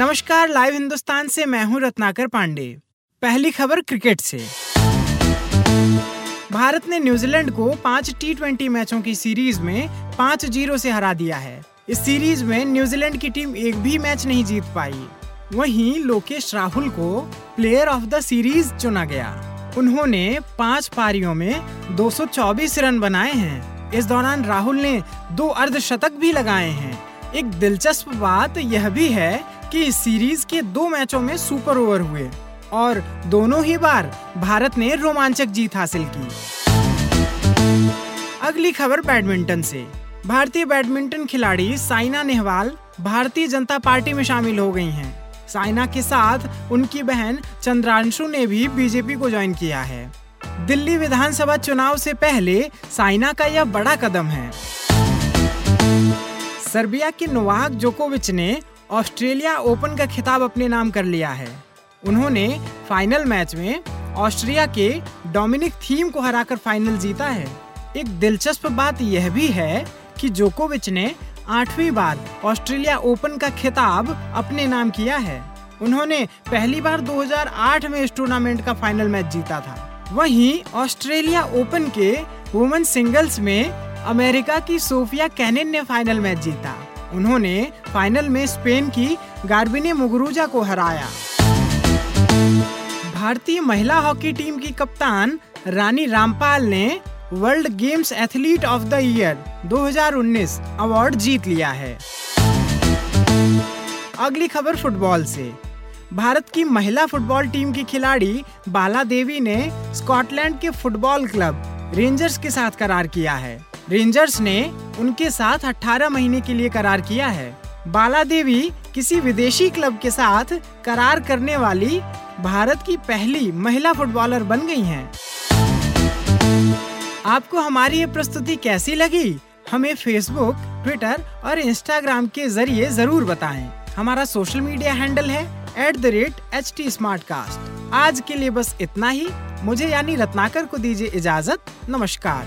नमस्कार, लाइव हिंदुस्तान से मैं हूँ रत्नाकर पांडे। पहली खबर क्रिकेट से। भारत ने न्यूजीलैंड को पाँच टी मैचों की सीरीज़ में पाँच ज़ीरो से हरा दिया है। इस सीरीज़ में न्यूजीलैंड की टीम एक भी मैच नहीं जीत पाई। वहीं लोकेश राहुल को प्लेयर ऑफ़ द सीरीज़ चुना गया। उन्होंने पाँच पारियों में 224 रन बनाए हैं। इस दौरान राहुल ने दो अर्धशतक भी लगाए हैं। एक दिलचस्प बात यह भी है कि इस सीरीज़ के दो मैचों में सुपर ओवर हुए और दोनों ही बार भारत ने रोमांचक जीत हासिल की। अगली खबर बैडमिंटन से। भारतीय बैडमिंटन खिलाड़ी साइना नेहवाल भारतीय जनता पार्टी में शामिल हो गई हैं। साइना के साथ उनकी बहन चंद्रांशु ने भी बीजेपी को ज्वाइन किया है। दिल्ली विधानसभा चुनाव से पहले साइना का यह बड़ा कदम है। सर्बिया के नोवाक जोकोविच ने ऑस्ट्रेलिया ओपन का खिताब अपने नाम कर लिया है। उन्होंने फाइनल मैच में ऑस्ट्रिया के डोमिनिक थीम को हराकर फाइनल जीता है। एक दिलचस्प बात यह भी है कि जोकोविच ने आठवीं बार ऑस्ट्रेलिया ओपन का खिताब अपने नाम किया है। उन्होंने पहली बार 2008 में इस टूर्नामेंट का फाइनल मैच जीता था। वहीं ऑस्ट्रेलिया ओपन के वुमेन सिंगल्स में अमेरिका की सोफिया कैनिन ने फाइनल मैच जीता। उन्होंने फाइनल में स्पेन की गार्बिने मुगरूजा को हराया। भारतीय महिला हॉकी टीम की कप्तान रानी रामपाल ने World Games athlete of the year 2019 award जीत लिया है। अगली खबर फुटबॉल से। भारत की महिला फुटबॉल टीम की खिलाड़ी बाला देवी ने स्कॉटलैंड के फुटबॉल क्लब रेंजर्स के साथ करार किया है। रेंजर्स ने उनके साथ 18 महीने के लिए करार किया है। बाला देवी किसी विदेशी क्लब के साथ करार करने वाली भारत की पहली महिला फुटबॉलर बन गई हैं। आपको हमारी ये प्रस्तुति कैसी लगी? हमें फेसबुक ट्विटर और इंस्टाग्राम के ज़रिए ज़रूर बताएँ। हमारा सोशल मीडिया हैंडल है at the rate H T आज के लिए बस इतना ही। मुझे यानी रत्नाकर को दीजिए इजाज़त। नमस्कार।